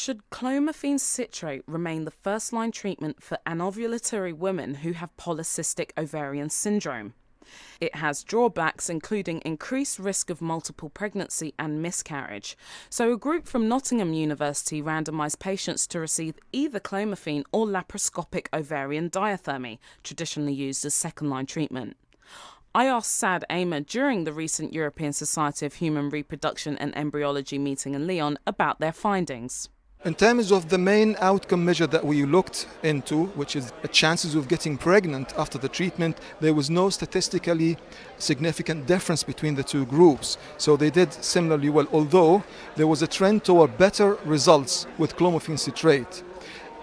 Should clomiphene citrate remain the first line treatment for anovulatory women who have polycystic ovarian syndrome? It has drawbacks, including increased risk of multiple pregnancy and miscarriage. So, a group from Nottingham University randomised patients to receive either clomiphene or laparoscopic ovarian diathermy, traditionally used as second line treatment. I asked Saad Amer during the recent European Society of Human Reproduction and Embryology meeting in Lyon about their findings. In terms of the main outcome measure that we looked into, which is the chances of getting pregnant after the treatment, there was no statistically significant difference between the two groups. So they did similarly well, although there was a trend toward better results with clomiphene citrate.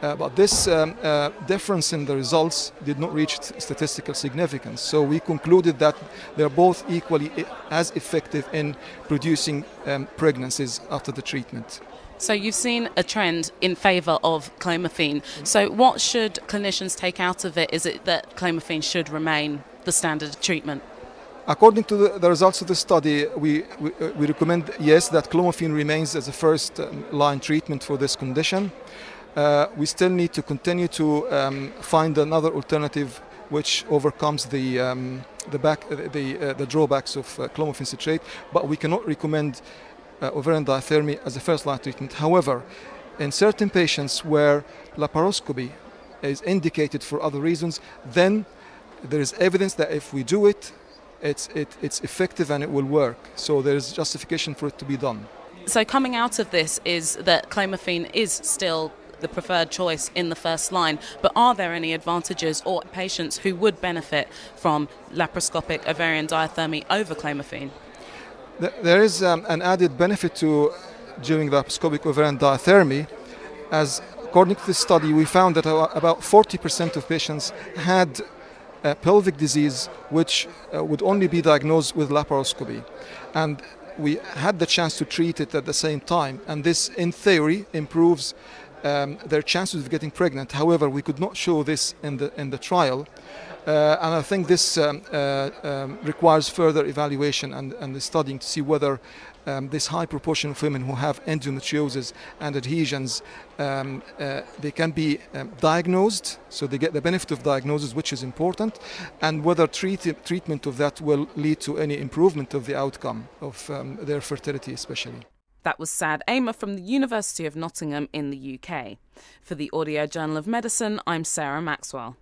Uh, but this um, uh, difference in the results did not reach statistical significance. So we concluded that they're both equally as effective in producing um, pregnancies after the treatment. So you've seen a trend in favour of clomiphene. So what should clinicians take out of it? Is it that clomiphene should remain the standard treatment? According to the, results of the study, we, we, uh, we, recommend, yes, that clomiphene remains as a first um, line treatment for this condition. Uh, we still need to continue to um, find another alternative which overcomes the um, the back the uh, the drawbacks of uh, clomiphene citrate, but we cannot recommend uh, ovarian diathermy as a first line treatment. However, in certain patients where laparoscopy is indicated for other reasons, then there is evidence that if we do it, it's, it, it's effective and it will work. So there is justification for it to be done. So coming out of this is that clomiphene is still the preferred choice in the first line, but are there any advantages or patients who would benefit from laparoscopic ovarian diathermy over clomiphene? There is um, an added benefit to during laparoscopic ovarian diathermy, as according to this study, we found that about 40% of patients had pelvic disease which uh, would only be diagnosed with laparoscopy. And we had the chance to treat it at the same time, and this, in theory, improves um, their chances of getting pregnant. However, we could not show this in the in the trial, uh, and I think this um, uh, um, requires further evaluation and, and studying to see whether um, this high proportion of women who have endometriosis and adhesions, um, uh, they can be um, diagnosed, so they get the benefit of diagnosis, which is important, and whether treat- treatment of that will lead to any improvement of the outcome of their fertility, especially. That was Saad Amer from the University of Nottingham in the UK. For the Audio Journal of Medicine, I'm Sarah Maxwell.